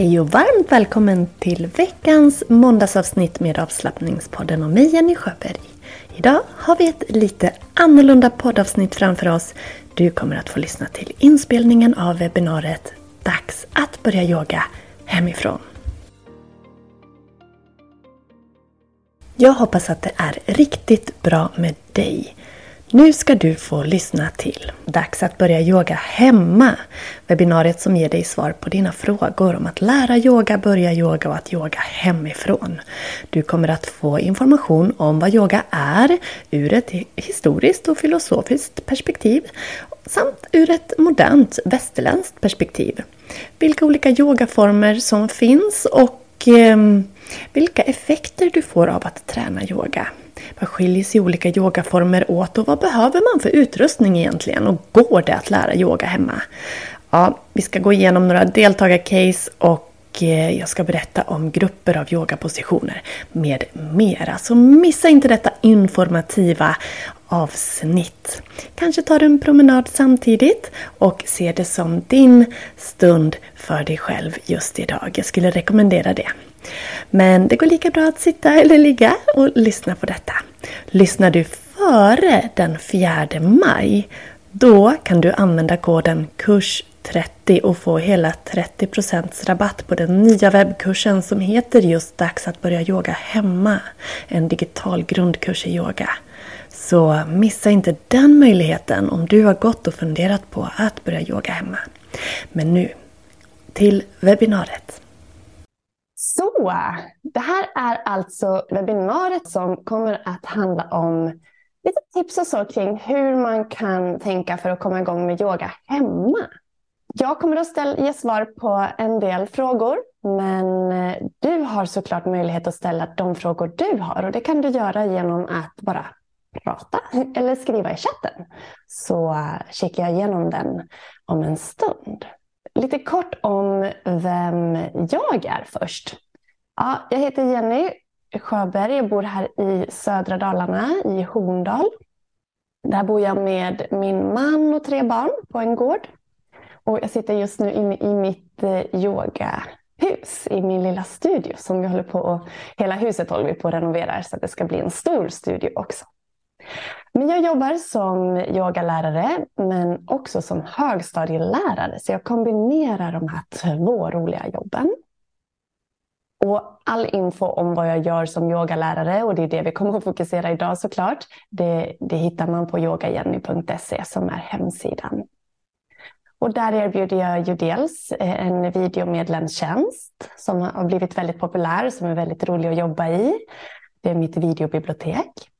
Hej och varmt välkommen till veckans måndagsavsnitt med avslappningspodden och mig, Jenny Sjöberg. Idag har vi ett lite annorlunda poddavsnitt framför oss. Du kommer att få lyssna till inspelningen av webbinariet Dags att börja yoga hemifrån. Jag hoppas att det är riktigt bra med dig. Nu ska du få lyssna till Dags att börja yoga hemma. Webbinariet som ger dig svar på dina frågor om att lära yoga, börja yoga och att yoga hemifrån. Du kommer att få information om vad yoga är ur ett historiskt och filosofiskt perspektiv samt ur ett modernt västerländskt perspektiv. Vilka olika yogaformer som finns och eh, vilka effekter du får av att träna yoga. Vad skiljer sig olika yogaformer åt och vad behöver man för utrustning egentligen? Och går det att lära yoga hemma? Ja, vi ska gå igenom några deltagarcase och eh, jag ska berätta om grupper av yogapositioner med mera. Så missa inte detta informativa avsnitt. Kanske tar du en promenad samtidigt och ser det som din stund för dig själv just idag. Jag skulle rekommendera det. Men det går lika bra att sitta eller ligga och lyssna på detta. Lyssnar du före den 4 maj, då kan du använda koden KURS30 och få hela 30% rabatt på den nya webbkursen som heter just Dags att börja yoga hemma. En digital grundkurs i yoga. Så missa inte den möjligheten om du har gått och funderat på att börja yoga hemma. Men nu, till webbinariet. Så, det här är alltså webbinariet som kommer att handla om lite tips och så kring hur man kan tänka för att komma igång med yoga hemma. Jag kommer att ställa, ge svar på en del frågor, men eh, du har såklart möjlighet att ställa de frågor du har och det kan du göra genom att bara prata eller skriva i chatten. Så eh, kikar jag igenom den om en stund. Lite kort om vem jag är först. Ja, jag heter Jenny Sjöberg. Jag bor här i södra Dalarna, i Horndal. Där bor jag med min man och tre barn på en gård. Och jag sitter just nu inne i mitt eh, yogahus, i min lilla studio som vi håller på och hela huset håller vi på att renovera så att det ska bli en stor studio också. Men jag jobbar som yogalärare men också som högstadielärare så jag kombinerar de här två roliga jobben. Och all info om vad jag gör som yogalärare och det är det vi kommer att fokusera idag såklart. Det, det hittar man på yogajenny.se som är hemsidan. Och där erbjuder jag ju dels eh, en videomedlemstjänst som har blivit väldigt populär, som är väldigt rolig att jobba i. Det är mitt videobibliotek.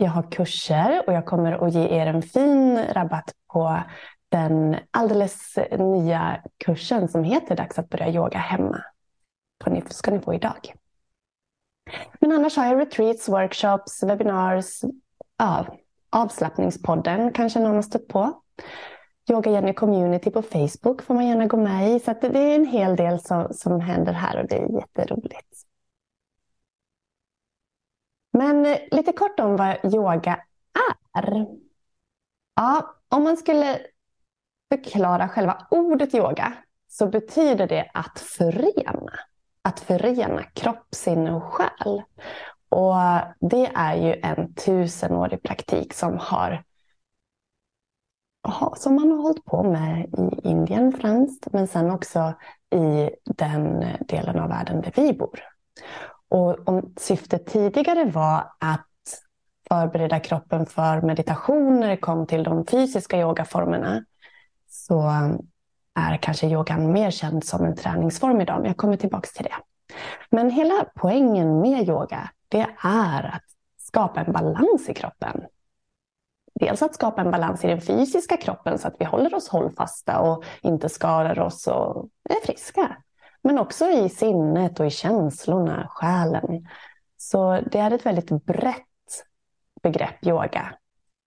Jag har kurser och jag kommer att ge er en fin rabatt på den alldeles nya kursen som heter Dags att börja yoga hemma. ska ni få idag. Men annars har jag retreats, workshops, webinars, ja, avslappningspodden kanske någon har stött på. Yoga Jenny Community på Facebook får man gärna gå med i. Så det är en hel del som, som händer här och det är jätteroligt. Men eh, lite kort om vad yoga är. Ja, om man skulle förklara själva ordet yoga så betyder det att förena. Att förena kropp, sinne och själ. Och det är ju en tusenårig praktik som har som man har hållit på med i Indien främst, men sen också i den delen av världen där vi bor. Och om syftet tidigare var att förbereda kroppen för meditation när det kom till de fysiska yogaformerna så är kanske yogan mer känd som en träningsform idag, men jag kommer tillbaka till det. Men hela poängen med yoga, det är att skapa en balans i kroppen. Dels att skapa en balans i den fysiska kroppen så att vi håller oss hållfasta och inte skadar oss och är friska. Men också i sinnet och i känslorna, själen. Så det är ett väldigt brett begrepp, yoga.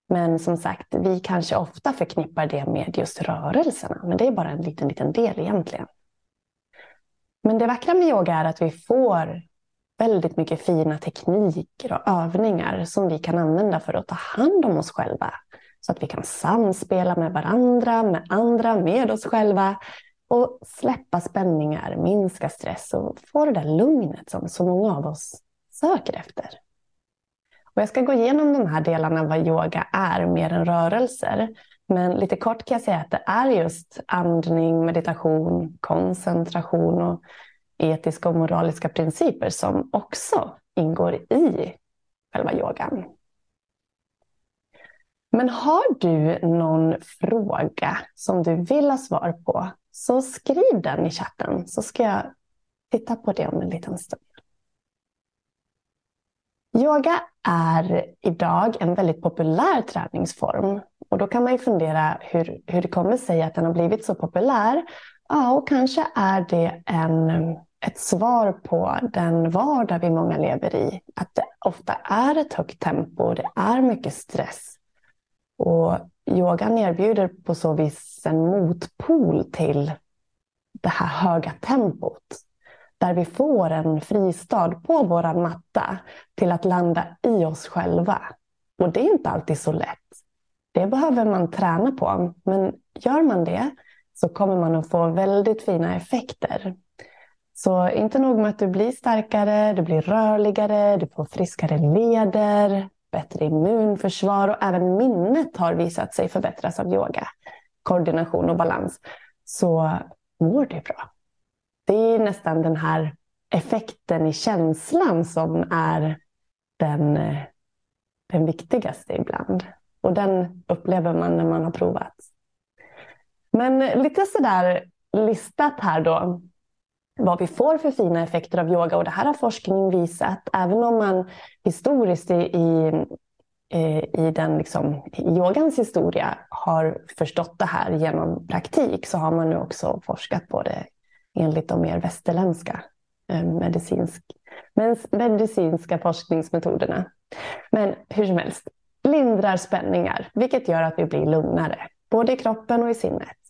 Men som sagt, vi kanske ofta förknippar det med just rörelserna. Men det är bara en liten, liten del egentligen. Men det vackra med yoga är att vi får väldigt mycket fina tekniker och övningar som vi kan använda för att ta hand om oss själva. Så att vi kan samspela med varandra, med andra, med oss själva och släppa spänningar, minska stress och få det där lugnet som så många av oss söker efter. Och jag ska gå igenom de här delarna vad yoga är mer än rörelser. Men lite kort kan jag säga att det är just andning, meditation, koncentration och etiska och moraliska principer som också ingår i själva yogan. Men har du någon fråga som du vill ha svar på så skriv den i chatten så ska jag titta på det om en liten stund. Yoga är idag en väldigt populär träningsform och då kan man ju fundera hur, hur det kommer sig att den har blivit så populär. Ja, och kanske är det en, ett svar på den vardag vi många lever i. Att det ofta är ett högt tempo, det är mycket stress. Och yogan erbjuder på så vis en motpol till det här höga tempot där vi får en fristad på vår matta till att landa i oss själva. Och det är inte alltid så lätt. Det behöver man träna på. Men gör man det så kommer man att få väldigt fina effekter. Så inte nog med att du blir starkare, du blir rörligare, du får friskare leder, bättre immunförsvar och även minnet har visat sig förbättras av yoga. Koordination och balans. Så mår du bra det är nästan den här effekten i känslan som är den, den viktigaste ibland. Och den upplever man när man har provat. Men lite sådär listat här då vad vi får för fina effekter av yoga. Och det här har forskning visat. Även om man historiskt i, i, eh, i den liksom, i yogans historia har förstått det här genom praktik så har man nu också forskat på det enligt de mer västerländska eh, medicinsk, medicinska forskningsmetoderna. Men hur som helst, lindrar spänningar, vilket gör att vi blir lugnare, både i kroppen och i sinnet.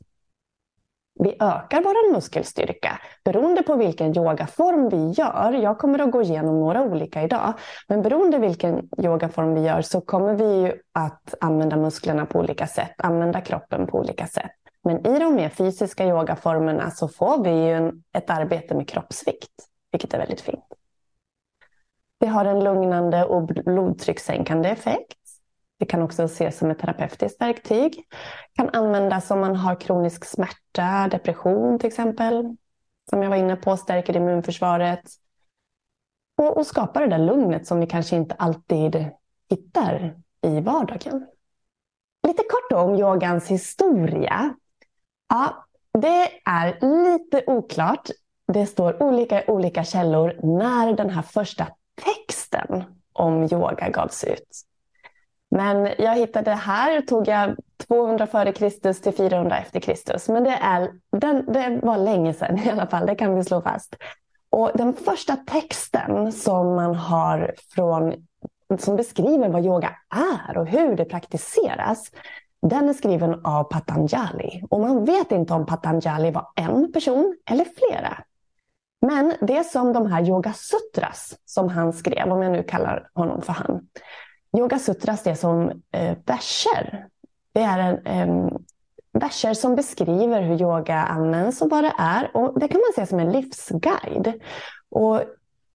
Vi ökar vår muskelstyrka beroende på vilken yogaform vi gör. Jag kommer att gå igenom några olika idag. Men beroende vilken yogaform vi gör så kommer vi att använda musklerna på olika sätt, använda kroppen på olika sätt. Men i de mer fysiska yogaformerna så får vi ju en, ett arbete med kroppsvikt, vilket är väldigt fint. Vi har en lugnande och blodtryckssänkande effekt. Det kan också ses som ett terapeutiskt verktyg. kan användas om man har kronisk smärta, depression till exempel. Som jag var inne på, stärker immunförsvaret. Och, och skapar det där lugnet som vi kanske inte alltid hittar i vardagen. Lite kort om yogans historia. Ja, det är lite oklart. Det står olika i olika källor när den här första texten om yoga gavs ut. Men jag hittade här, tog jag 200 före Kristus till 400 efter Kristus. Men det, är, den, det var länge sedan i alla fall, det kan vi slå fast. Och den första texten som man har från, som beskriver vad yoga är och hur det praktiseras, den är skriven av Patanjali och man vet inte om Patanjali var en person eller flera. Men det som de här yogasutras som han skrev, om jag nu kallar honom för han. Yoga Sutras det är som eh, verser. Det är en, eh, verser som beskriver hur yoga används och vad det är. Och det kan man se som en livsguide. Och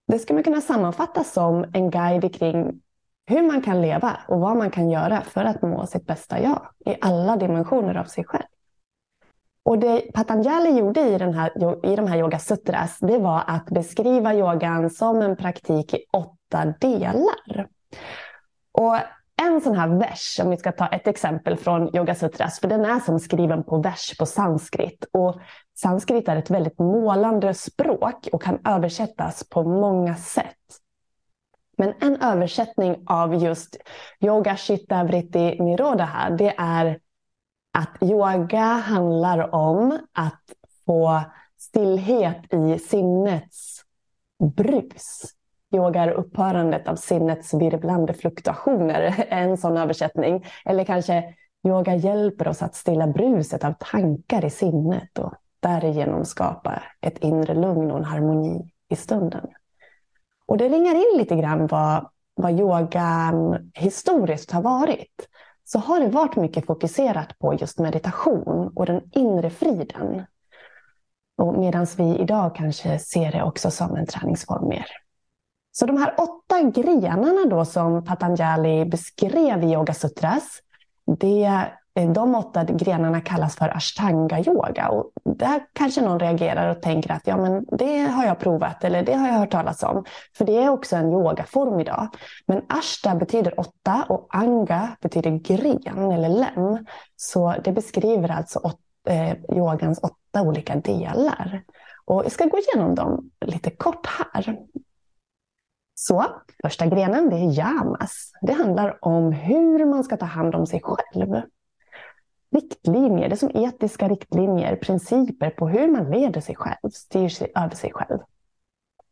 det ska man kunna sammanfatta som en guide kring hur man kan leva och vad man kan göra för att må sitt bästa jag i alla dimensioner av sig själv. Och det Patanjali gjorde i, den här, i de här Yoga Sutras, det var att beskriva yogan som en praktik i åtta delar. Och en sån här vers, om vi ska ta ett exempel från Yoga Sutras, för den är som skriven på vers på sanskrit. Och sanskrit är ett väldigt målande språk och kan översättas på många sätt. Men en översättning av just yoga chitta vritti niroda här, det är att yoga handlar om att få stillhet i sinnets brus. Yoga är upphörandet av sinnets virvlande fluktuationer, en sån översättning. Eller kanske yoga hjälper oss att stilla bruset av tankar i sinnet och därigenom skapa ett inre lugn och en harmoni i stunden. Och det ringar in lite grann vad, vad yogan historiskt har varit. Så har det varit mycket fokuserat på just meditation och den inre friden. Medan vi idag kanske ser det också som en träningsform mer. Så de här åtta grenarna då som Patanjali beskrev i Yoga Sutras, det, de åtta grenarna kallas för ashtanga yoga. Och där kanske någon reagerar och tänker att ja, men det har jag provat eller det har jag hört talas om. För det är också en yogaform idag. Men ashta betyder åtta och anga betyder gren eller lem. Så det beskriver alltså åt, eh, yogans åtta olika delar. Och jag ska gå igenom dem lite kort här. Så första grenen det är yamas. Det handlar om hur man ska ta hand om sig själv. Riktlinjer, det är som etiska riktlinjer, principer på hur man leder sig själv, styr sig över sig själv.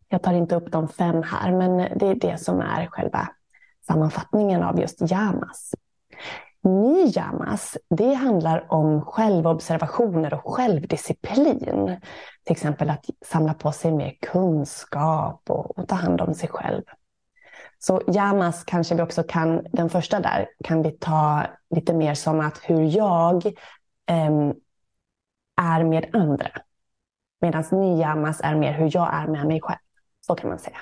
Jag tar inte upp de fem här, men det är det som är själva sammanfattningen av just yamas. Niyamas, det handlar om självobservationer och självdisciplin. Till exempel att samla på sig mer kunskap och, och ta hand om sig själv. Så yamas kanske vi också kan, den första där, kan vi ta lite mer som att hur jag eh, är med andra. Medan niyamas är mer hur jag är med mig själv. Så kan man säga.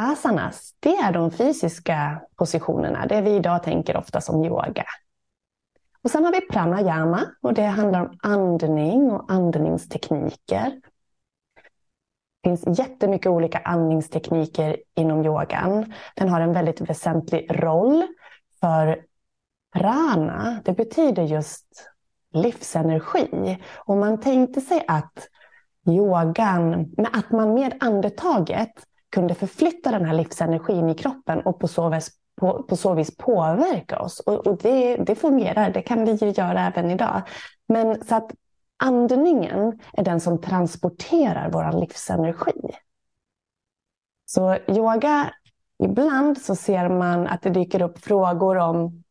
Asanas, det är de fysiska positionerna, det vi idag tänker ofta som yoga. Och sen har vi pranayama och det handlar om andning och andningstekniker. Det finns jättemycket olika andningstekniker inom yogan. Den har en väldigt väsentlig roll för prana. Det betyder just livsenergi. Och man tänkte sig att yogan, att man med andetaget kunde förflytta den här livsenergin i kroppen och på så vis, på, på så vis påverka oss. Och, och det, det, fungerar, det kan vi ju göra även idag. Men så att andningen är den som transporterar vår livsenergi. Så yoga, ibland så ser man att det dyker upp frågor om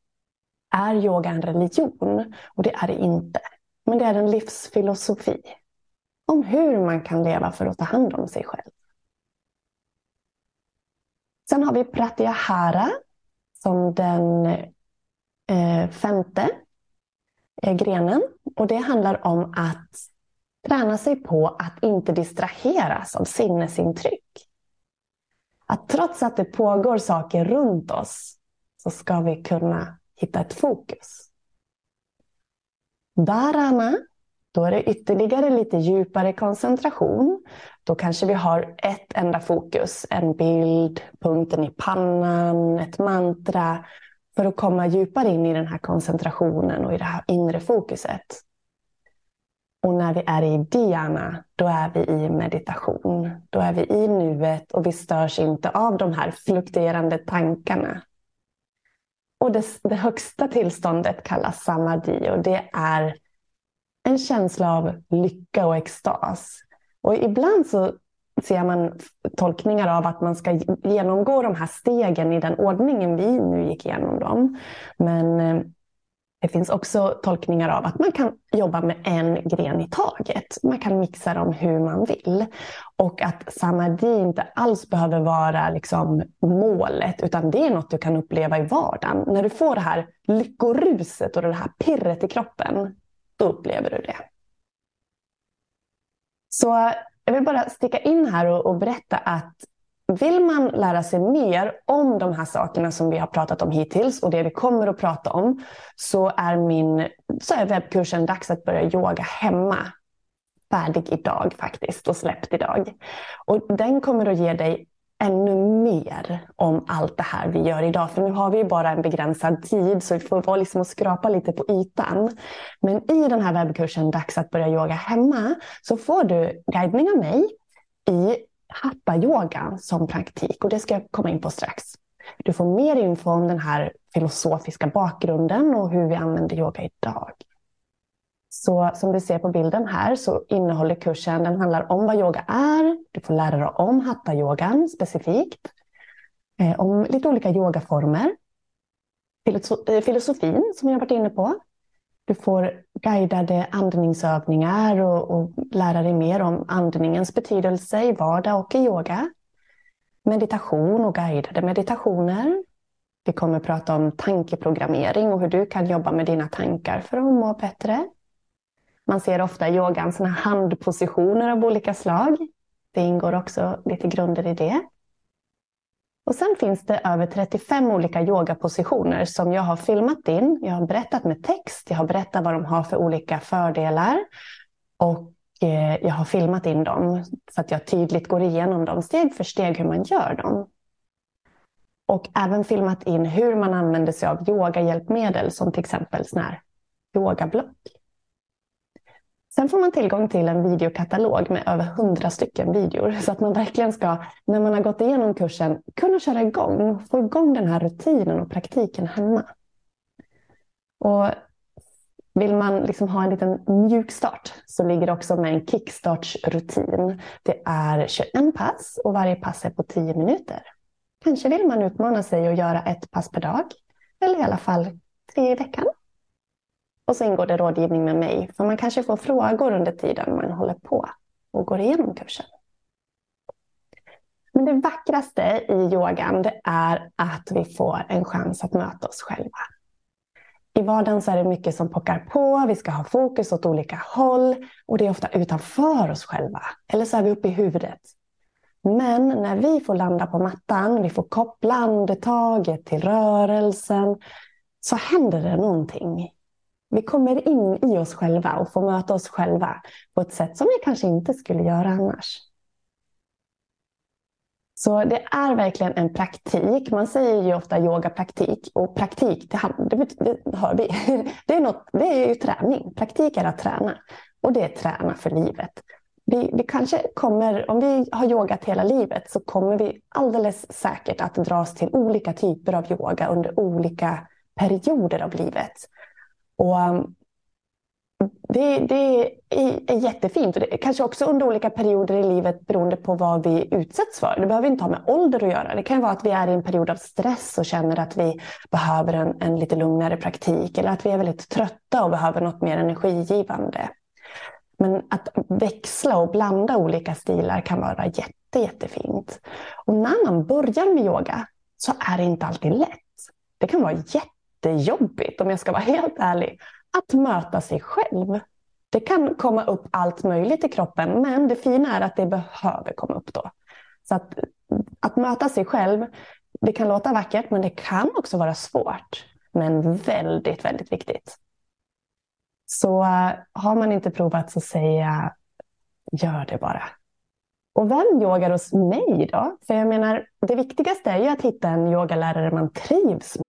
är yoga en religion? Och det är det inte. Men det är en livsfilosofi om hur man kan leva för att ta hand om sig själv. Sen har vi Pratyahara som den eh, femte eh, grenen. Och det handlar om att träna sig på att inte distraheras av sinnesintryck. Att trots att det pågår saker runt oss så ska vi kunna hitta ett fokus. Dharana då är det ytterligare lite djupare koncentration. Då kanske vi har ett enda fokus, en bild, punkten i pannan, ett mantra. För att komma djupare in i den här koncentrationen och i det här inre fokuset. Och när vi är i dhyana, då är vi i meditation. Då är vi i nuet och vi störs inte av de här fluktuerande tankarna. Och det, det högsta tillståndet kallas samadhi och det är en känsla av lycka och extas. Och ibland så ser man tolkningar av att man ska genomgå de här stegen i den ordningen vi nu gick igenom dem. Men eh, Det finns också tolkningar av att man kan jobba med en gren i taget. Man kan mixa dem hur man vill. Och att samadhi inte alls behöver vara liksom målet, utan det är något du kan uppleva i vardagen. När du får det här lyckoruset och det här pirret i kroppen, då upplever du det. Så jag vill bara sticka in här och, och berätta att vill man lära sig mer om de här sakerna som vi har pratat om hittills och det vi kommer att prata om så är min så är webbkursen Dags att börja yoga hemma färdig idag faktiskt och släppt idag. Och den kommer att ge dig ännu mer om allt det här vi gör idag. För nu har vi ju bara en begränsad tid så vi får vara liksom och skrapa lite på ytan. Men i den här webbkursen Dags att börja yoga hemma så får du guidning av mig i hatta-yoga som praktik och det ska jag komma in på strax. Du får mer info om den här filosofiska bakgrunden och hur vi använder yoga idag. Så som du ser på bilden här så innehåller kursen, den handlar om vad yoga är. Du får lära dig om hatta-yogan specifikt. Eh, om lite olika yogaformer. Eh, filosofin som jag har varit inne på. Du får guidade andningsövningar och, och lära dig mer om andningens betydelse i vardag och i yoga. Meditation och guidade meditationer. Vi kommer att prata om tankeprogrammering och hur du kan jobba med dina tankar för att må bättre. Man ser ofta i yogan såna handpositioner av olika slag. Det ingår också lite grunder i det. Och sen finns det över 35 olika yogapositioner som jag har filmat in. Jag har berättat med text, jag har berättat vad de har för olika fördelar. Och eh, jag har filmat in dem så att jag tydligt går igenom dem steg för steg hur man gör dem. Och även filmat in hur man använder sig av yogahjälpmedel som till exempel sån här yogablock. Sen får man tillgång till en videokatalog med över hundra stycken videor så att man verkligen ska, när man har gått igenom kursen, kunna köra igång, få igång den här rutinen och praktiken hemma. Och vill man liksom ha en liten mjukstart så ligger det också med en kickstartsrutin. Det är 21 pass och varje pass är på 10 minuter. Kanske vill man utmana sig och göra ett pass per dag eller i alla fall tre i veckan. Och så ingår det rådgivning med mig, för man kanske får frågor under tiden man håller på och går igenom kursen. Men det vackraste i yogan det är att vi får en chans att möta oss själva. I vardagen så är det mycket som pockar på, vi ska ha fokus åt olika håll och det är ofta utanför oss själva. Eller så är vi uppe i huvudet. Men när vi får landa på mattan, vi får koppla andetaget till rörelsen, så händer det någonting. Vi kommer in i oss själva och får möta oss själva på ett sätt som vi kanske inte skulle göra annars. Så det är verkligen en praktik. Man säger ju ofta yogapraktik och praktik, det, det, det hör vi. Det är, något, det är ju träning. Praktik är att träna och det är träna för livet. Vi, vi kanske kommer, om vi har yogat hela livet så kommer vi alldeles säkert att dras till olika typer av yoga under olika perioder av livet. Och um, det, det är, jättefint. Och det, kanske också under olika perioder i livet beroende på vad vi utsätts för. Det behöver inte ha med ålder att göra. Det kan vara att vi är i en period av stress och känner att vi behöver en, en lite lugnare praktik. Eller att vi är väldigt trötta och behöver något mer energigivande. Men att växla och blanda olika stilar kan vara jätte, jättefint. Och när man börjar med yoga så är det inte alltid lätt. Det kan vara jätte jättejobbigt, om jag ska vara helt ärlig, att möta sig själv. Det kan komma upp allt möjligt i kroppen, men det fina är att det behöver komma upp då. Så att, att möta sig själv, det kan låta vackert, men det kan också vara svårt. Men väldigt, väldigt viktigt. Så eh, har man inte provat så säger jag, gör det bara. Och vem yogar hos mig då? För jag menar, det viktigaste är ju att hitta en yogalärare man trivs med.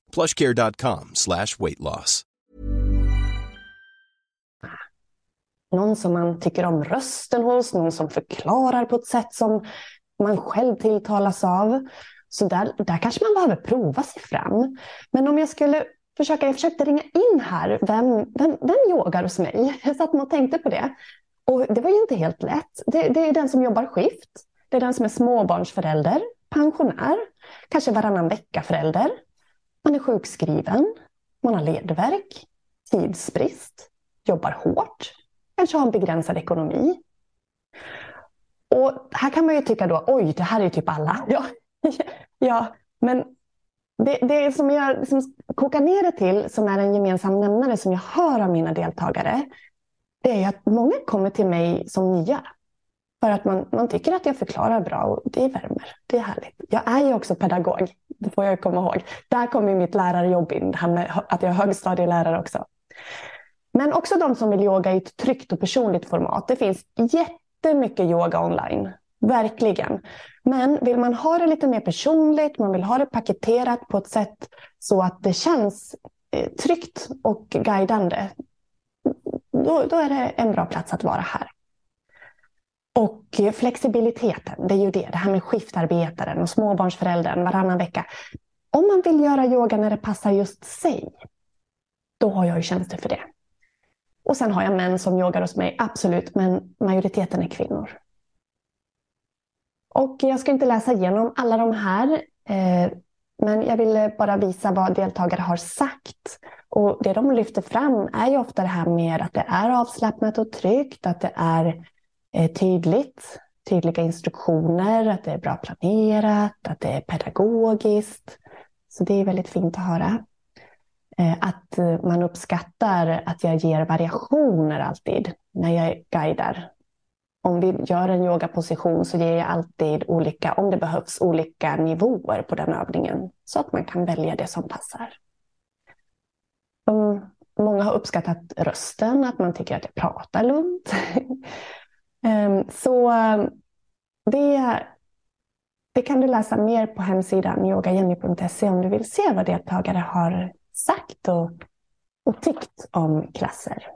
plushcare.com slash weight loss. Någon som man tycker om rösten hos, någon som förklarar på ett sätt som man själv tilltalas av. Så där, där kanske man behöver prova sig fram. Men om jag skulle försöka, jag försökte ringa in här, vem, vem, vem yogar hos mig? Jag satt och tänkte på det. Och det var ju inte helt lätt. Det, det är den som jobbar skift. Det är den som är småbarnsförälder, pensionär, kanske varannan vecka-förälder. Man är sjukskriven, man har ledvärk, tidsbrist, jobbar hårt, kanske har en begränsad ekonomi. Och här kan man ju tycka då, oj, det här är ju typ alla. Ja, ja men det, det som jag som kokar ner det till, som är en gemensam nämnare som jag hör av mina deltagare, det är att många kommer till mig som nya. För att man, man tycker att jag förklarar bra och det värmer. Det är härligt. Jag är ju också pedagog, det får jag komma ihåg. Där kommer mitt lärarjobb in, det här med att jag är högstadielärare också. Men också de som vill yoga i ett tryggt och personligt format. Det finns jättemycket yoga online. Verkligen. Men vill man ha det lite mer personligt, man vill ha det paketerat på ett sätt så att det känns eh, tryggt och guidande. Då, då är det en bra plats att vara här. Och eh, flexibiliteten, det är ju det. Det här med skiftarbetaren och småbarnsföräldern varannan vecka. Om man vill göra yoga när det passar just sig, då har jag ju tjänster för det. Och sen har jag män som yogar hos mig, absolut, men majoriteten är kvinnor. Och jag ska inte läsa igenom alla de här, eh, men jag vill bara visa vad deltagare har sagt. Och det de lyfter fram är ju ofta det här med att det är avslappnat och tryggt, att det är Eh, tydligt, tydliga instruktioner, att det är bra planerat, att det är pedagogiskt. Så det är väldigt fint att höra. Eh, att eh, man uppskattar att jag ger variationer alltid när jag guidar. Om vi gör en yogaposition så ger jag alltid olika, om det behövs, olika nivåer på den övningen. Så att man kan välja det som passar. Många har uppskattat rösten, att man tycker att jag pratar lugnt. Ehm, så det, det kan du läsa mer på hemsidan yogajenny.se om du vill se vad deltagare har sagt och, och tyckt om klasser.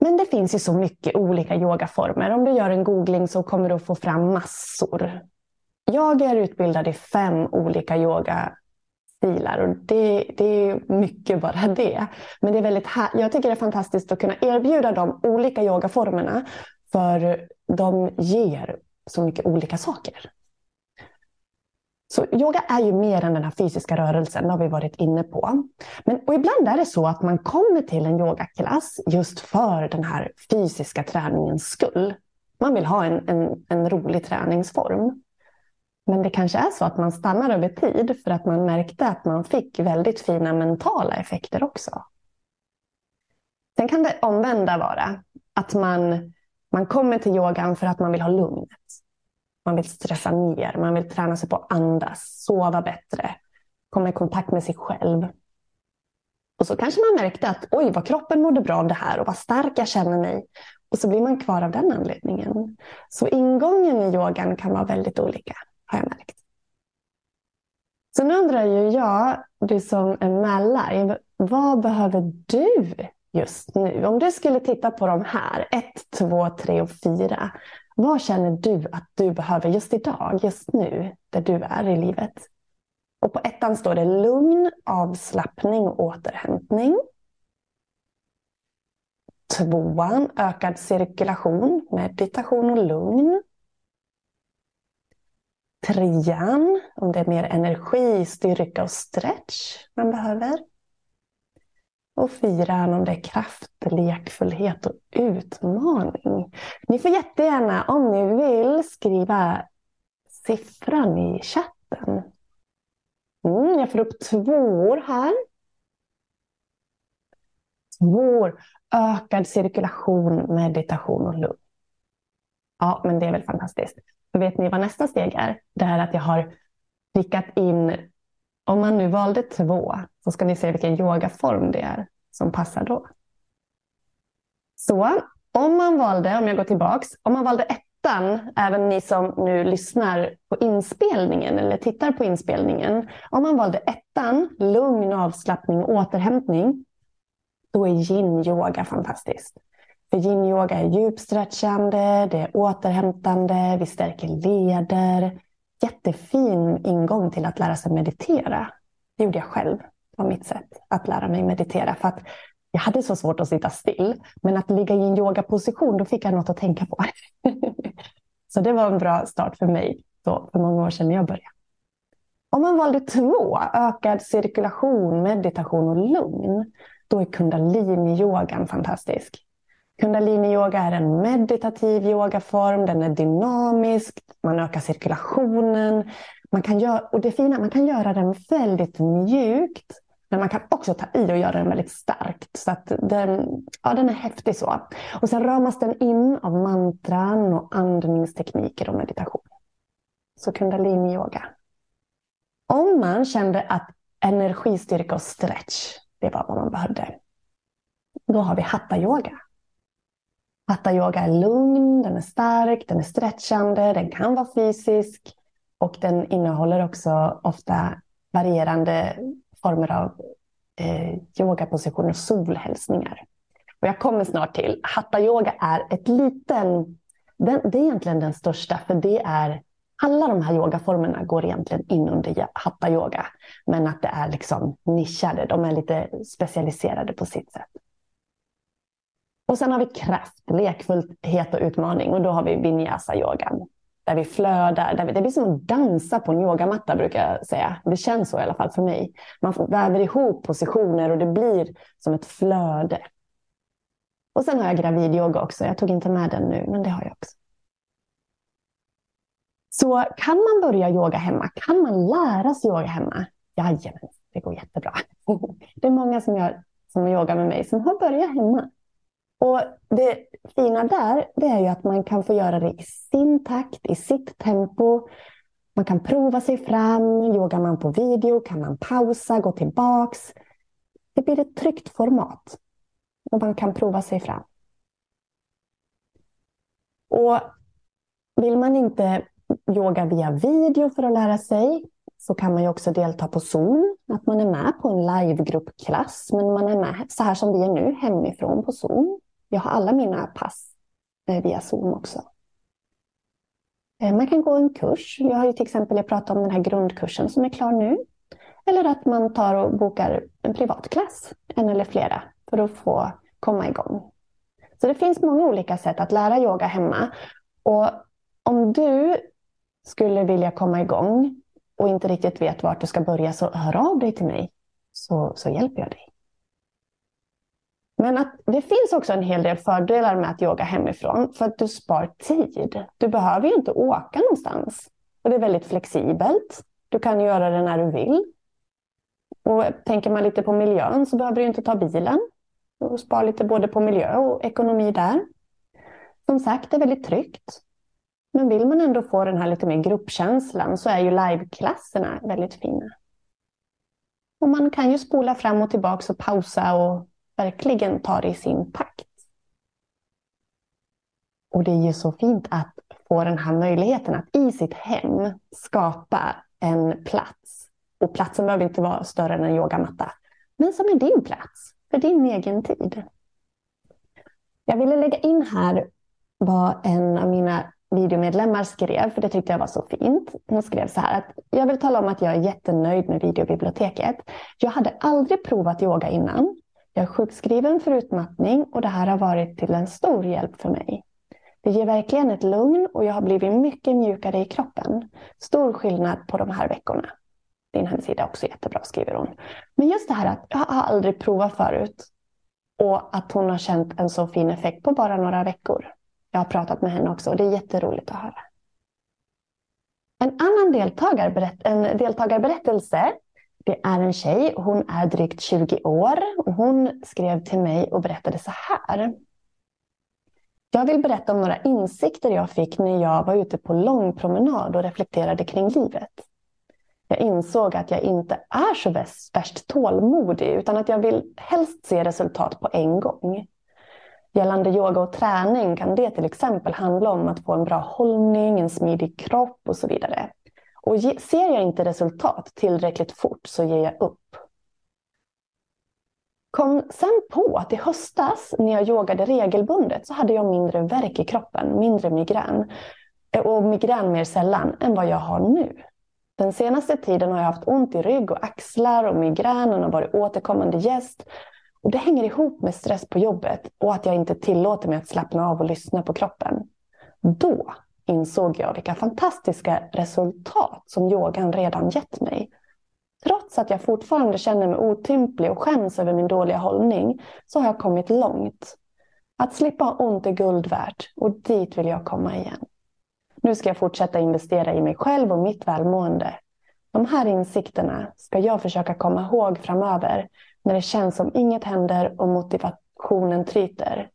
Men det finns ju så mycket olika yogaformer. Om du gör en googling så kommer du att få fram massor. Jag är utbildad i fem olika yoga stilar. och det, det är mycket bara det. Men det är väldigt här, jag tycker det är fantastiskt att kunna erbjuda de olika yogaformerna för de ger så mycket olika saker. Så yoga är ju mer än den här fysiska rörelsen, det har vi varit inne på. Men, och ibland är det så att man kommer till en yogaklass just för den här fysiska träningens skull. Man vill ha en, en, en rolig träningsform. Men det kanske är så att man stannar över tid för att man märkte att man fick väldigt fina mentala effekter också. Sen kan det omvända vara att man, man kommer till yogan för att man vill ha lugnet. Man vill stressa ner, man vill träna sig på att andas, sova bättre, komma i kontakt med sig själv. Och så kanske man märkte att oj, vad kroppen mådde bra av det här och vad stark jag känner mig. Och så blir man kvar av den anledningen. Så ingången i yogan kan vara väldigt olika, har jag märkt. Sen undrar ju jag, du som är med vad behöver du just nu? Om du skulle titta på de här, 1, 2, 3 och 4. Vad känner du att du behöver just idag, just nu, där du är i livet? Och på ettan står det lugn, avslappning och återhämtning. Tvåan, ökad cirkulation, meditation och lugn. Trean, om det är mer energi, styrka och stretch man behöver. Och fyran om det är kraft, lekfullhet och utmaning. Ni får jättegärna, om ni vill, skriva siffran i chatten. Mm, jag får upp tvåor här. Tvåor, Ökad cirkulation, meditation och lugn. Ja, men det är väl fantastiskt. För vet ni vad nästa steg är? Det är att jag har prickat in, om man nu valde två, så ska ni se vilken yogaform det är som passar då. Så om man valde, om jag går tillbaks, om man valde ettan, även ni som nu lyssnar på inspelningen eller tittar på inspelningen. Om man valde ettan, lugn, avslappning och återhämtning, då är yin-yoga fantastiskt. För yin-yoga är djupstretchande, det är återhämtande, vi stärker leder. Jättefin ingång till att lära sig meditera. Det gjorde jag själv. på var mitt sätt att lära mig meditera. För att jag hade så svårt att sitta still. Men att ligga i en yogaposition, då fick jag något att tänka på. så det var en bra start för mig då, för många år sedan när jag började. Om man valde två, ökad cirkulation, meditation och lugn, då är kundalini-yogan fantastisk. Kundalini-yoga är en meditativ yogaform, den är dynamisk, man ökar cirkulationen. Man kan göra, och det fina, man kan göra den väldigt mjukt, men man kan också ta i och göra den väldigt starkt. Så att den, ja, den är häftig så. Och sen ramas den in av mantran och andningstekniker och meditation. Så kundalini-yoga. Om man kände att energistyrka och stretch, det var vad man behövde. Då har vi hatta-yoga. Hatta-yoga är lugn, den är stark, den är stretchande, den kan vara fysisk och den innehåller också ofta varierande former av eh, yogapositioner och solhälsningar. Och jag kommer snart till. Hatta-yoga är ett liten, den, det är egentligen den största, för det är alla de här yogaformerna går egentligen in under hatta-yoga. Men att det är liksom nischade, de är lite specialiserade på sitt sätt. Och sen har vi kraft, lekfullhet och utmaning. Och då har vi vinyasa-yogan. Där vi flödar. Där vi, det blir som att dansa på en yogamatta brukar jag säga. Det känns så i alla fall för mig. Man väver ihop positioner och det blir som ett flöde. Och sen har jag gravidyoga också. Jag tog inte med den nu, men det har jag också. Så kan man börja yoga hemma? Kan man lära sig yoga hemma? Jajamän, det går jättebra. Det är många som, gör, som yogar med mig som har börjat hemma. Och det fina där, det är ju att man kan få göra det i sin takt, i sitt tempo. Man kan prova sig fram. Yogar man på video kan man pausa, gå tillbaks. Det blir ett tryggt format. Och man kan prova sig fram. Och vill man inte yoga via video för att lära sig så kan man ju också delta på Zoom. Att man är med på en livegruppklass, men man är med så här som vi är nu hemifrån på Zoom. Jag har alla mina pass eh, via Zoom också. Eh, man kan gå en kurs. Jag har ju till exempel jag pratat om den här grundkursen som är klar nu. Eller att man tar och bokar en privatklass, en eller flera, för att få komma igång. Så det finns många olika sätt att lära yoga hemma. Och om du skulle vilja komma igång och inte riktigt vet vart du ska börja så hör av dig till mig så, så hjälper jag dig. Men att det finns också en hel del fördelar med att yoga hemifrån för att du spar tid. Du behöver ju inte åka någonstans. Och det är väldigt flexibelt. Du kan göra det när du vill. Och tänker man lite på miljön så behöver du inte ta bilen. Du spar lite både på miljö och ekonomi där. Som sagt, det är väldigt tryggt. Men vill man ändå få den här lite mer gruppkänslan så är ju liveklasserna väldigt fina. Och man kan ju spola fram och tillbaka och pausa och verkligen tar i sin takt. Och det är ju så fint att få den här möjligheten att i sitt hem skapa en plats. Och platsen behöver inte vara större än en yogamatta. Men som är din plats, för din egen tid. Jag ville lägga in här vad en av mina videomedlemmar skrev, för det tyckte jag var så fint. Hon skrev så här att jag vill tala om att jag är jättenöjd med videobiblioteket. Jag hade aldrig provat yoga innan. Jag är sjukskriven för utmattning och det här har varit till en stor hjälp för mig. Det ger verkligen ett lugn och jag har blivit mycket mjukare i kroppen. Stor skillnad på de här veckorna. Din hemsida är också jättebra, skriver hon. Men just det här att jag har aldrig provat förut och att hon har känt en så fin effekt på bara några veckor. Jag har pratat med henne också och det är jätteroligt att höra. En annan deltagarberätt en deltagarberättelse det är en tjej, hon är drygt 20 år. Och hon skrev till mig och berättade så här. Jag vill berätta om några insikter jag fick när jag var ute på lång promenad och reflekterade kring livet. Jag insåg att jag inte är så värst tålmodig utan att jag vill helst se resultat på en gång. Gällande yoga och träning kan det till exempel handla om att få en bra hållning, en smidig kropp och så vidare. Och ser jag inte resultat tillräckligt fort så ger jag upp. Kom sen på att i höstas när jag yogade regelbundet så hade jag mindre värk i kroppen, mindre migrän. Eh, och migrän mer sällan än vad jag har nu. Den senaste tiden har jag haft ont i rygg och axlar och migränen har varit återkommande gäst. Och det hänger ihop med stress på jobbet och att jag inte tillåter mig att slappna av och lyssna på kroppen. Då insåg jag vilka fantastiska resultat som yogan redan gett mig. Trots att jag fortfarande känner mig otymplig och skäms över min dåliga hållning så har jag kommit långt. Att slippa ha ont är guld värt och dit vill jag komma igen. Nu ska jag fortsätta investera i mig själv och mitt välmående. De här insikterna ska jag försöka komma ihåg framöver när det känns som inget händer och motivationen tryter.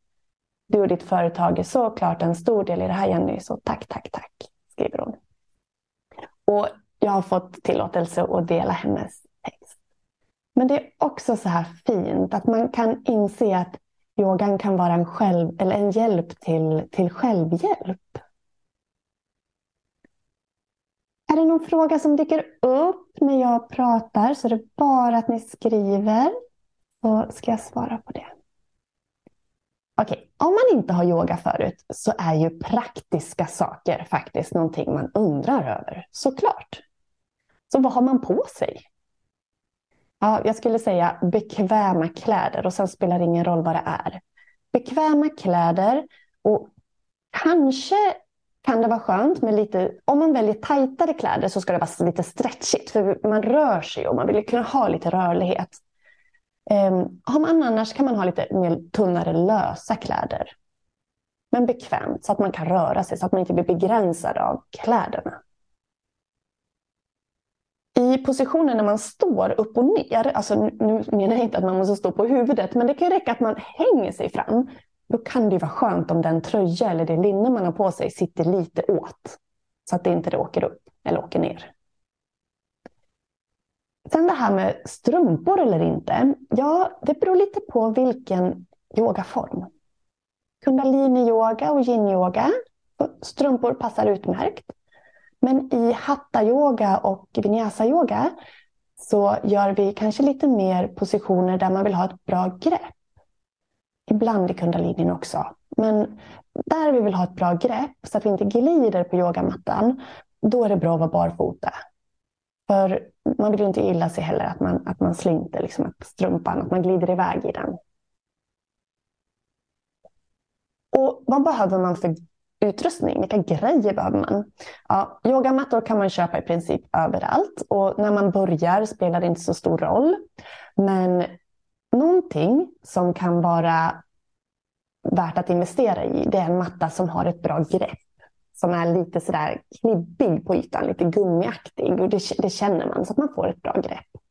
Du och ditt företag är såklart en stor del i det här Jenny, så tack, tack, tack, skriver hon. Och jag har fått tillåtelse att dela hennes text. Men det är också så här fint att man kan inse att yogan kan vara en, själv, eller en hjälp till, till självhjälp. Är det någon fråga som dyker upp när jag pratar så är det bara att ni skriver så ska jag svara på det. Okej, om man inte har yoga förut så är ju praktiska saker faktiskt någonting man undrar över, såklart. Så vad har man på sig? Ja, jag skulle säga bekväma kläder och sen spelar det ingen roll vad det är. Bekväma kläder och kanske kan det vara skönt med lite, om man väljer tajtare kläder så ska det vara lite stretchigt för man rör sig och man vill kunna ha lite rörlighet. Ehm, har man annars kan man ha lite mer tunnare lösa kläder. Men bekvämt så att man kan röra sig så att man inte blir begränsad av kläderna. I positionen när man står upp och ner, alltså nu menar jag inte att man måste stå på huvudet, men det kan räcka att man hänger sig fram. Då kan det vara skönt om den tröja eller det linne man har på sig sitter lite åt. Så att det inte åker upp eller åker ner. Sen det här med strumpor eller inte. Ja, det beror lite på vilken yogaform. Kundalini-yoga och yin-yoga. Strumpor passar utmärkt. Men i hatta-yoga och vinyasa-yoga så gör vi kanske lite mer positioner där man vill ha ett bra grepp. Ibland i kundalinin också. Men där vi vill ha ett bra grepp så att vi inte glider på yogamattan, då är det bra att vara barfota. För man vill ju inte illa sig heller att man, att man slinter liksom, att strumpan, att man glider iväg i den. Och vad behöver man för utrustning? Vilka grejer behöver man? Ja, yogamattor kan man köpa i princip överallt och när man börjar spelar det inte så stor roll. Men någonting som kan vara värt att investera i, det är en matta som har ett bra grepp. Som är lite sådär klibbig på ytan, lite gummiaktig. Och det, det känner man, så att man får ett bra grepp.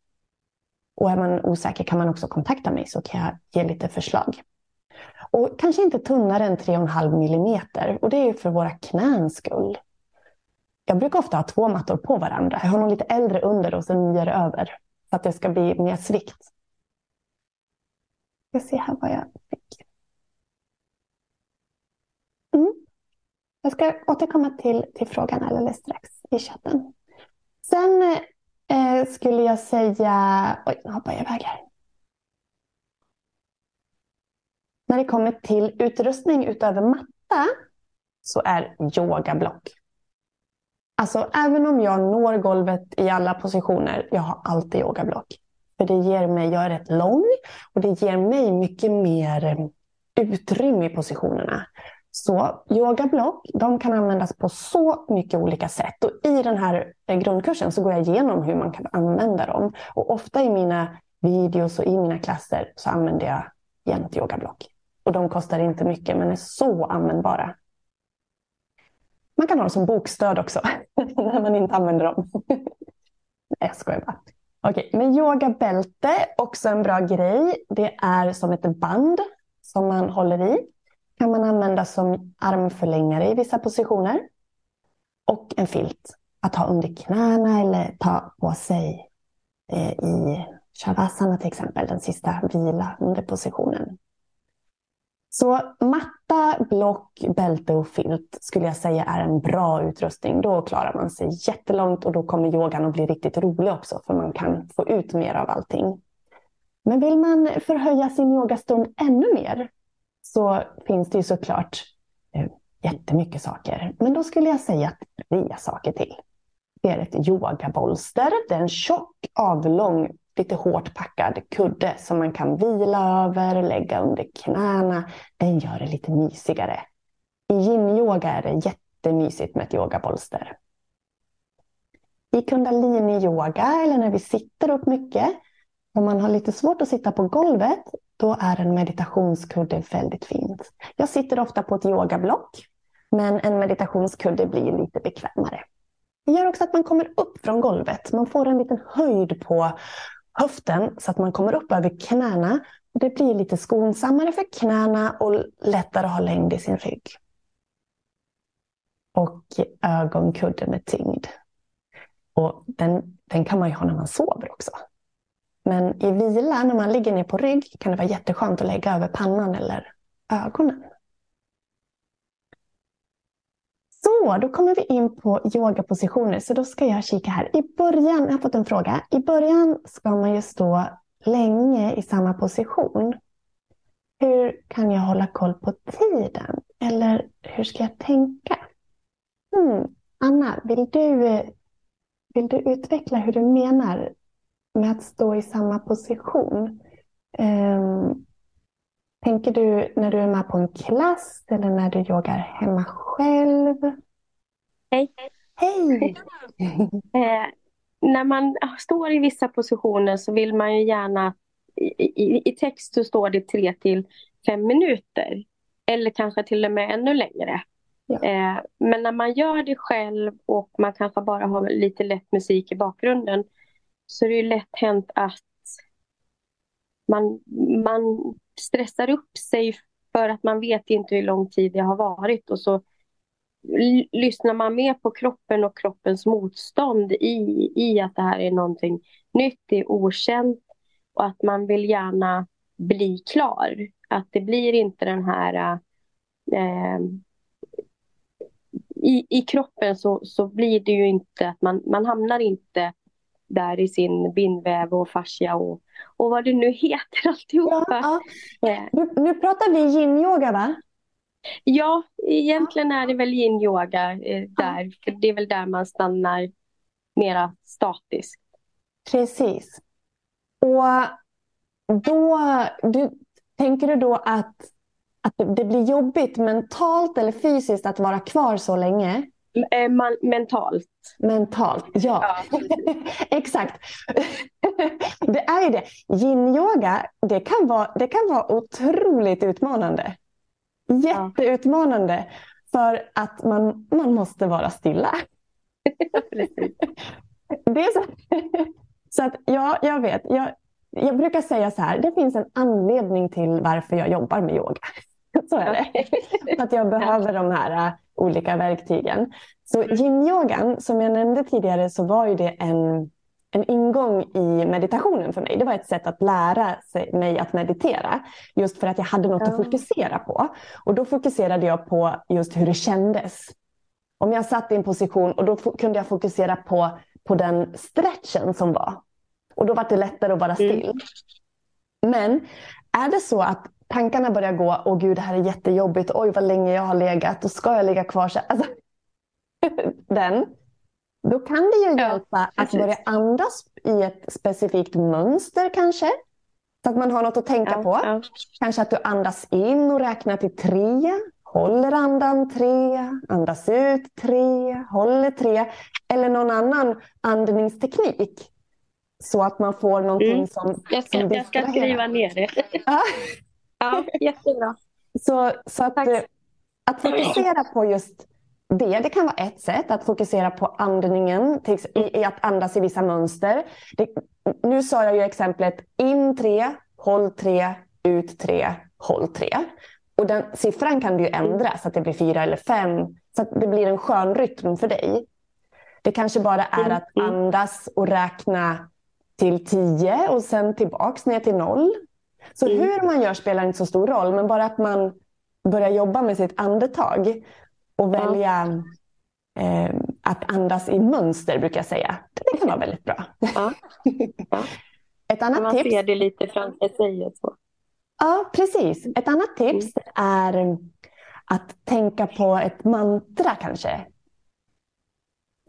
Och är man osäker kan man också kontakta mig så kan jag ge lite förslag. Och kanske inte tunnare än 3,5 millimeter. Och det är för våra knäns skull. Jag brukar ofta ha två mattor på varandra. Jag har någon lite äldre under och sen nyare över. Så att det ska bli mer svikt. Jag ser här vad jag fick. Mm. Jag ska återkomma till, till frågan alldeles strax i chatten. Sen eh, skulle jag säga... Oj, nu hoppar jag iväg här. När det kommer till utrustning utöver matta så är yogablock. Alltså även om jag når golvet i alla positioner, jag har alltid yogablock. För det ger mig, jag är rätt lång och det ger mig mycket mer mm, utrymme i positionerna. Så yogablock, de kan användas på så mycket olika sätt. Och i den här eh, grundkursen så går jag igenom hur man kan använda dem. Och ofta i mina videos och i mina klasser så använder jag jämt yogablock. Och de kostar inte mycket men är så användbara. Man kan ha dem som bokstöd också, när man inte använder dem. Nej, jag skojar bara. Okej, men yogabälte, också en bra grej. Det är som ett band som man håller i. Kan man använda som armförlängare i vissa positioner. Och en filt att ha under knäna eller ta på sig eh, i shavasana till exempel, den sista vila under positionen. Så matta, block, bälte och filt skulle jag säga är en bra utrustning. Då klarar man sig jättelångt och då kommer yogan att bli riktigt rolig också för man kan få ut mer av allting. Men vill man förhöja sin yogastund ännu mer så finns det ju såklart eh, jättemycket saker. Men då skulle jag säga tre saker till. Det är ett yogabolster. Det är en tjock, avlång lite hårt packad kudde som man kan vila över, lägga under knäna. Den gör det lite mysigare. I yin-yoga är det jättemysigt med ett yogabolster. I kundalini-yoga eller när vi sitter upp mycket, om man har lite svårt att sitta på golvet, då är en meditationskudde väldigt fint. Jag sitter ofta på ett yogablock, men en meditationskudde blir lite bekvämare. Det gör också att man kommer upp från golvet. Man får en liten höjd på höften så att man kommer upp över knäna. Det blir lite skonsammare för knäna och lättare att ha längd i sin rygg. Och ögonkudde med tyngd. Och den, den kan man ju ha när man sover också. Men i vila, när man ligger ner på rygg, kan det vara jätteskönt att lägga över pannan eller ögonen. Så, då kommer vi in på yogapositioner. Så då ska jag kika här. I början, jag har fått en fråga. I början ska man ju stå länge i samma position. Hur kan jag hålla koll på tiden? Eller hur ska jag tänka? Mm. Anna, vill du, vill du utveckla hur du menar med att stå i samma position? Um, tänker du när du är med på en klass eller när du yogar hemma själv? Hej. Hej! eh, när man står i vissa positioner så vill man ju gärna... I, i, i text så står det tre till fem minuter. Eller kanske till och med ännu längre. Ja. Eh, men när man gör det själv och man kanske bara har lite lätt musik i bakgrunden så är det ju lätt hänt att man, man stressar upp sig för att man vet inte hur lång tid det har varit och så lyssnar man mer på kroppen och kroppens motstånd i, i att det här är någonting nytt, det är okänt och att man vill gärna bli klar. Att det blir inte den här... Eh, i, I kroppen så, så blir det ju inte att man, man hamnar inte där i sin bindväv och fascia och, och vad det nu heter alltihopa. Ja, ja. Eh. Nu, nu pratar vi yin-yoga va? Ja, egentligen är det väl yin-yoga eh, där. För det är väl där man stannar mera statiskt. Precis. Och då, du, tänker du då att, att det blir jobbigt mentalt eller fysiskt att vara kvar så länge? Eh, man, mentalt. Mentalt, ja. ja. Exakt. det är ju det. Yin-yoga, det kan, vara, det kan vara otroligt utmanande. Jätteutmanande. För att man, man måste vara stilla. det är så, så att ja, jag vet. Jag, jag brukar säga så här, det finns en anledning till varför jag jobbar med yoga. Så är det. Att jag behöver de här uh, olika verktygen. Så yin-yogan, som jag nämnde tidigare, så var ju det en en ingång i meditationen för mig. Det var ett sätt att lära mig att meditera. Just för att jag hade något att fokusera på. Och då fokuserade jag på just hur det kändes. Om jag satt i en position och då kunde jag fokusera på, på den stretchen som var. Och då var det lättare att vara mm. still. Mm. Men är det så att tankarna börjar gå, åh gud det här är jättejobbigt, oj vad länge jag har legat, och ska jag ligga kvar så alltså, Den, då kan det ju ja, hjälpa precis. att börja andas i ett specifikt mönster kanske. Så att man har något att tänka ja, på. Ja. Kanske att du andas in och räknar till tre. Håller andan tre, andas ut tre, håller tre. Eller någon annan andningsteknik. Så att man får någonting mm. som Jag ska, som jag ska skriva ner det. ja, jättebra. Så, så att, att fokusera på just det, det kan vara ett sätt att fokusera på andningen, i, i, att andas i vissa mönster. Det, nu sa jag ju exemplet in tre, håll tre, ut tre, håll tre. Och den siffran kan du ju ändra så att det blir fyra eller fem. Så att det blir en skön rytm för dig. Det kanske bara är att andas och räkna till tio och sen tillbaks ner till noll. Så hur man gör spelar inte så stor roll, men bara att man börjar jobba med sitt andetag och välja eh, att andas i mönster brukar jag säga. Det kan vara väldigt bra. Ja. Ja. Ett annat Man tips. ser det lite framför sig. Och så. Ja, precis. Ett annat tips är att tänka på ett mantra kanske.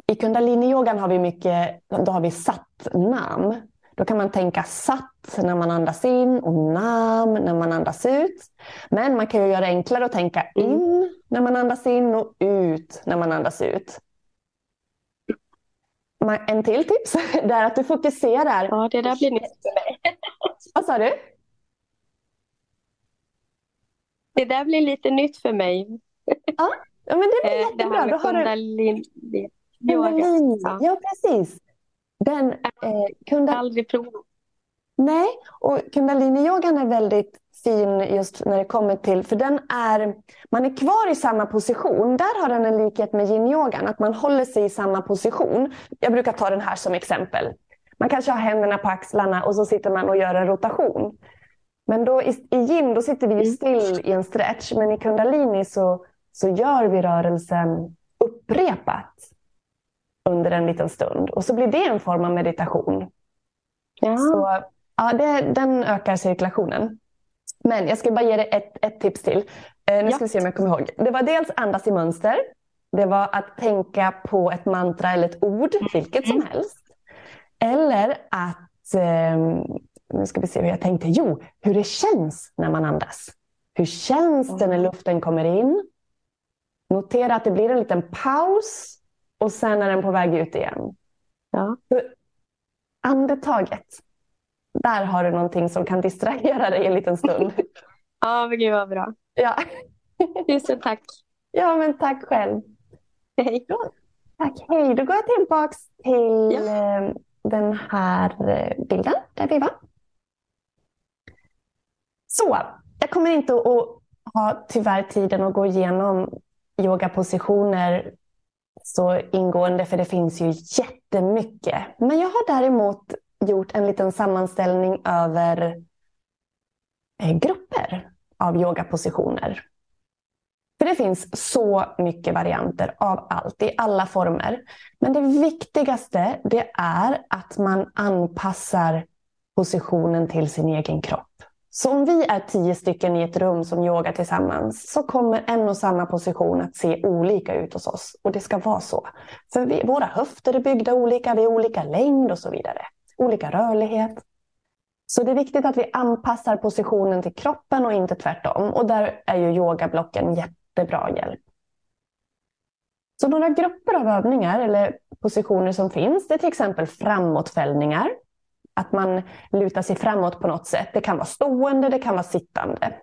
I kundalini-yogan har vi mycket, då har vi satt-nam. Då kan man tänka satt när man andas in och nam när man andas ut. Men man kan ju göra det enklare att tänka in när man andas in och ut när man andas ut. En till tips det är att du fokuserar. Ja, det där blir nytt för mig. Vad sa du? Det där blir lite nytt för mig. Ja, men det blir Eh, Det jättebra. här med Då har du... Ja, precis. Den, eh, kunda... Aldrig provat. Nej, och kundalini-yogan är väldigt fin just när det kommer till, för den är, man är kvar i samma position. Där har den en likhet med yin-yogan, att man håller sig i samma position. Jag brukar ta den här som exempel. Man kanske har händerna på axlarna och så sitter man och gör en rotation. Men då i, i yin då sitter vi ju still i en stretch, men i kundalini så, så gör vi rörelsen upprepat under en liten stund. Och så blir det en form av meditation. Ja. Så, ja, det, den ökar cirkulationen. Men jag ska bara ge dig ett, ett tips till. Eh, nu ska vi se om jag kommer ihåg. Det var dels andas i mönster. Det var att tänka på ett mantra eller ett ord, vilket som helst. Eller att, eh, nu ska vi se hur jag tänkte. Jo, hur det känns när man andas. Hur känns det när luften kommer in? Notera att det blir en liten paus och sen är den på väg ut igen. Ja. Så andetaget. Där har du någonting som kan distrahera dig en liten stund. Ja, men gud vad bra. ja. Tusen tack. ja, men tack själv. Hej. Tack, hej. Då går jag tillbaks till eh, den här eh, bilden där vi var. Så, jag kommer inte att ha tyvärr tiden att gå igenom yogapositioner så ingående för det finns ju jättemycket. Men jag har däremot gjort en liten sammanställning över eh, grupper av yogapositioner. För det finns så mycket varianter av allt i alla former. Men det viktigaste det är att man anpassar positionen till sin egen kropp. Så om vi är tio stycken i ett rum som yogar tillsammans så kommer en och samma position att se olika ut hos oss. Och det ska vara så. För vi, våra höfter är byggda olika, vi har olika längd och så vidare. Olika rörlighet. Så det är viktigt att vi anpassar positionen till kroppen och inte tvärtom. Och där är ju yogablocken jättebra hjälp. Så några grupper av övningar eller positioner som finns, det är till exempel framåtfällningar. Att man lutar sig framåt på något sätt. Det kan vara stående, det kan vara sittande.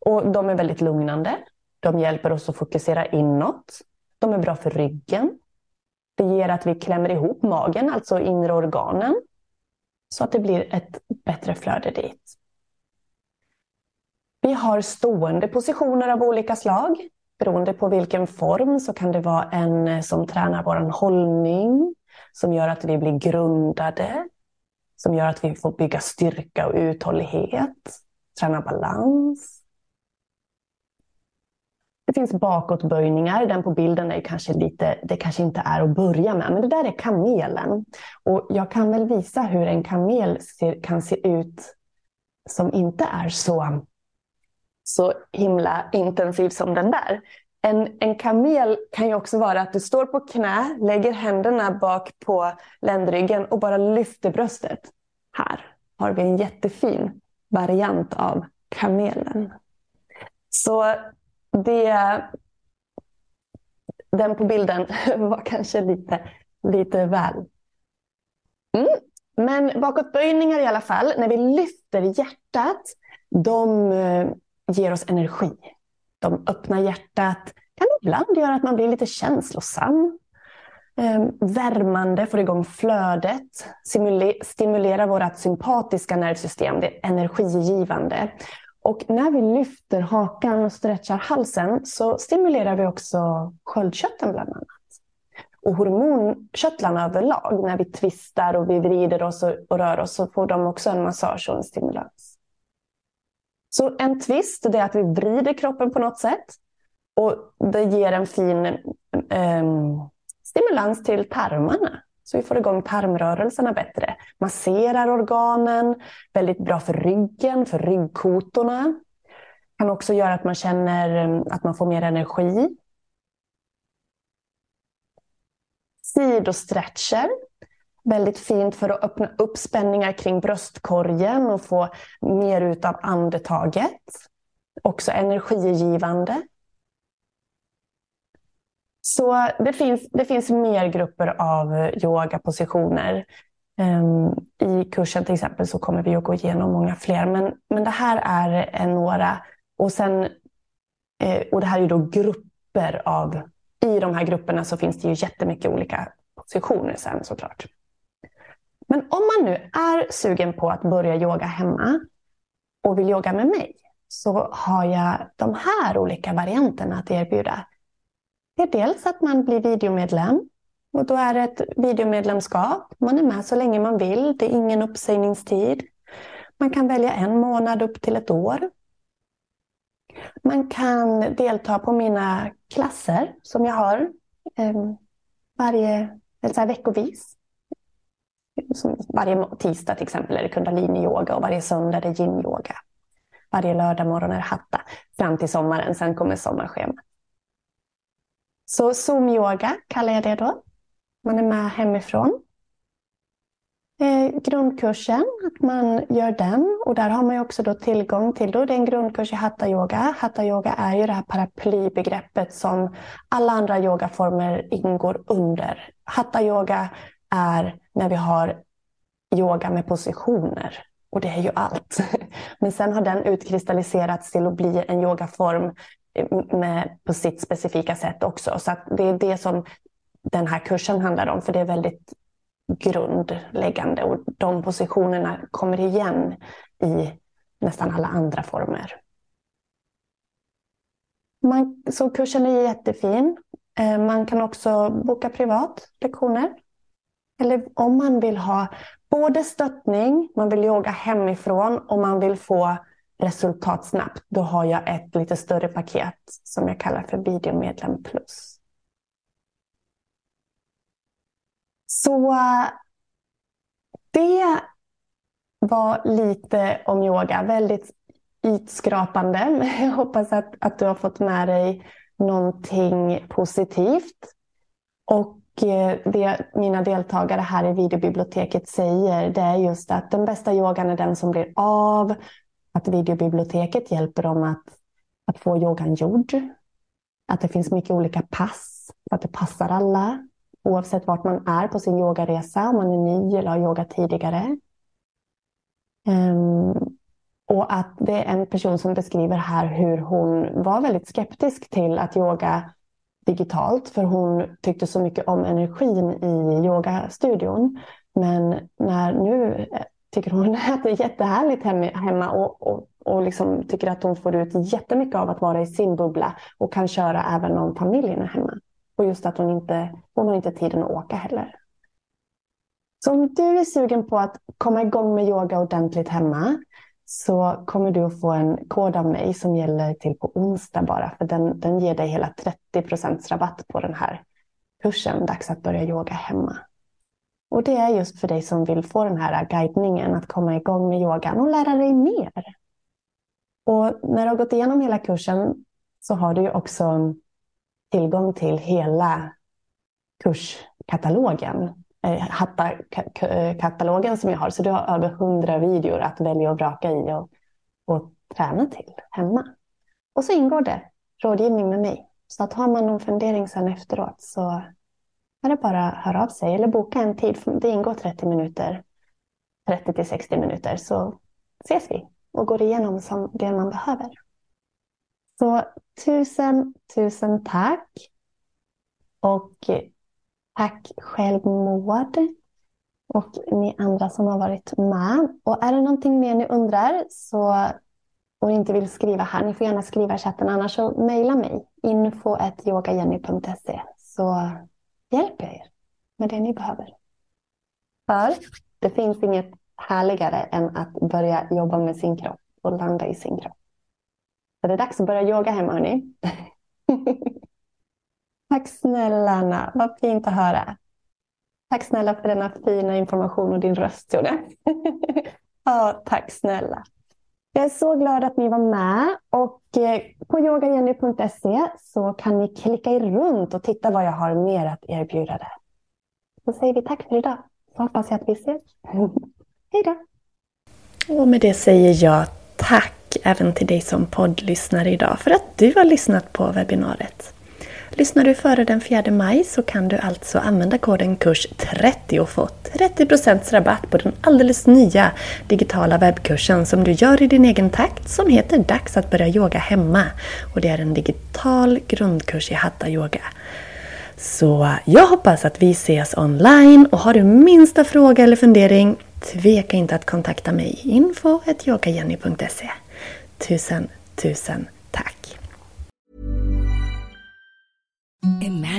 Och de är väldigt lugnande. De hjälper oss att fokusera inåt. De är bra för ryggen. Det ger att vi klämmer ihop magen, alltså inre organen. Så att det blir ett bättre flöde dit. Vi har stående positioner av olika slag. Beroende på vilken form så kan det vara en som tränar vår hållning, som gör att vi blir grundade, som gör att vi får bygga styrka och uthållighet, träna balans. Det finns bakåtböjningar, den på bilden är kanske lite, det kanske inte är att börja med, men det där är kamelen. Och jag kan väl visa hur en kamel ser, kan se ut som inte är så, så himla intensiv som den där. En, en kamel kan ju också vara att du står på knä, lägger händerna bak på ländryggen och bara lyfter bröstet. Här har vi en jättefin variant av kamelen. Så det, den på bilden var kanske lite, lite väl. Mm. Men bakåtböjningar i alla fall, när vi lyfter hjärtat, de eh, ger oss energi. De öppnar hjärtat, kan ibland göra att man blir lite känslosam. Ehm, värmande, får igång flödet, stimulerar vårt sympatiska nervsystem, det är energigivande. Och när vi lyfter hakan och stretchar halsen så stimulerar vi också sköldkörteln bland annat. Och hormonkörtlarna överlag, när vi tvistar och vi vrider oss och rör oss så får de också en massage och en stimulans. Så en twist är att vi vrider kroppen på något sätt och det ger en fin eh, stimulans till tarmarna. Så vi får igång tarmrörelserna bättre. Masserar organen, väldigt bra för ryggen, för ryggkotorna. Kan också göra att man känner att man får mer energi. Sidostretcher. Väldigt fint för att öppna upp spänningar kring bröstkorgen och få mer ut av andetaget. Också energigivande. Så det finns, det finns mer grupper av yogapositioner. Ehm, I kursen till exempel så kommer vi att gå igenom många fler, men, men det här är några. Och, sen, eh, och det här är då grupper av, i de här grupperna så finns det ju jättemycket olika positioner sen såklart. Men om man nu är sugen på att börja yoga hemma och vill yoga med mig så har jag de här olika varianterna att erbjuda. Det är dels att man blir videomedlem. Och då är det ett videomedlemskap. Man är med så länge man vill. Det är ingen uppsägningstid. Man kan välja en månad upp till ett år. Man kan delta på mina klasser som jag har eh, varje, eller veckovis. Som varje tisdag till exempel är det kundalini-yoga och varje söndag är det yin-yoga. Varje lördag morgon är det hatta. Fram till sommaren, sen kommer sommarschemat. Så Zoom-yoga kallar jag det då. Man är med hemifrån. Eh, grundkursen, att man gör den. Och där har man också då tillgång till, då det är en grundkurs i hatta-yoga. Hatta-yoga är ju det här paraplybegreppet som alla andra yogaformer ingår under. Hatta-yoga är när vi har yoga med positioner. Och det är ju allt. Men sen har den utkristalliserats till att bli en yogaform eh, med, på sitt specifika sätt också. Så det är det som den här kursen handlar om, för det är väldigt grundläggande och de positionerna kommer igen i nästan alla andra former. Man, så kursen är jättefin. Eh, man kan också boka privat lektioner. Eller om man vill ha både stöttning, man vill yoga hemifrån och man vill få resultat snabbt, då har jag ett lite större paket som jag kallar för videomedlem plus. Så det var lite om yoga, väldigt ytskrapande. Jag hoppas att, att du har fått med dig någonting positivt. Och Eh, det mina deltagare här i videobiblioteket säger, det är just att den bästa yogan är den som blir av, att videobiblioteket hjälper dem att, att få yogan gjord. Att det finns mycket olika pass, att det passar alla. Oavsett vart man är på sin yogaresa, om man är ny eller har yogat tidigare. Um, och att det är en person som beskriver här hur hon var väldigt skeptisk till att yoga digitalt, för hon tyckte så mycket om energin i yogastudion. Men när nu eh, tycker hon att det är jättehärligt hemma och, och, och liksom tycker att hon får ut jättemycket av att vara i sin bubbla och kan köra även om familjen är hemma. Och just att hon inte hon har inte tiden att åka heller. Så om du är sugen på att komma igång med yoga ordentligt hemma så kommer du att få en kod av mig som gäller till på onsdag bara. För den, den ger dig hela 30% rabatt på den här kursen Dags att börja yoga hemma. Och det är just för dig som vill få den här guidningen att komma igång med yogan och lära dig mer. Och när du har gått igenom hela kursen så har du ju också tillgång till hela kurskatalogen. Eh, Hattakatalogen eh, Hatta-katalogen som jag har. Så du har över hundra videor att välja och vraka i och, och träna till hemma. Och så ingår det rådgivning med mig. Så att har man någon fundering sen efteråt så är det bara att höra av sig eller boka en tid. Det ingår 30 minuter, 30 till 60 minuter, så ses vi och går igenom som det man behöver. Så tusen, tusen tack. Och tack själv Maud. Och ni andra som har varit med. Och är det någonting mer ni undrar så och inte vill skriva här, ni får gärna skriva i chatten, annars så mejla mig info.yogajenny.se så hjälper jag er med det ni behöver. För det finns inget härligare än att börja jobba med sin kropp och landa i sin kropp. Så det är dags att börja yoga hemma hörni. Tack snälla Anna, vad fint att höra. Tack snälla för denna fina information och din röst Tone. ja, tack snälla. Jag är så glad att ni var med och eh, på yogajenny.se så kan ni klicka er runt och titta vad jag har mer att erbjuda där. Så säger vi tack för idag. Så hoppas jag att vi ses. Hej då! Och med det säger jag tack även till dig som poddlyssnar idag för att du har lyssnat på webbinariet. Lyssnar du före den 4 maj så kan du alltså använda koden KURS30 och få 30% rabatt på den alldeles nya digitala webbkursen som du gör i din egen takt som heter Dags att börja yoga hemma. Och det är en digital grundkurs i Hatha Yoga. Så jag hoppas att vi ses online och har du minsta fråga eller fundering tveka inte att kontakta mig info.yogajenny.se Tusen, tusen tack!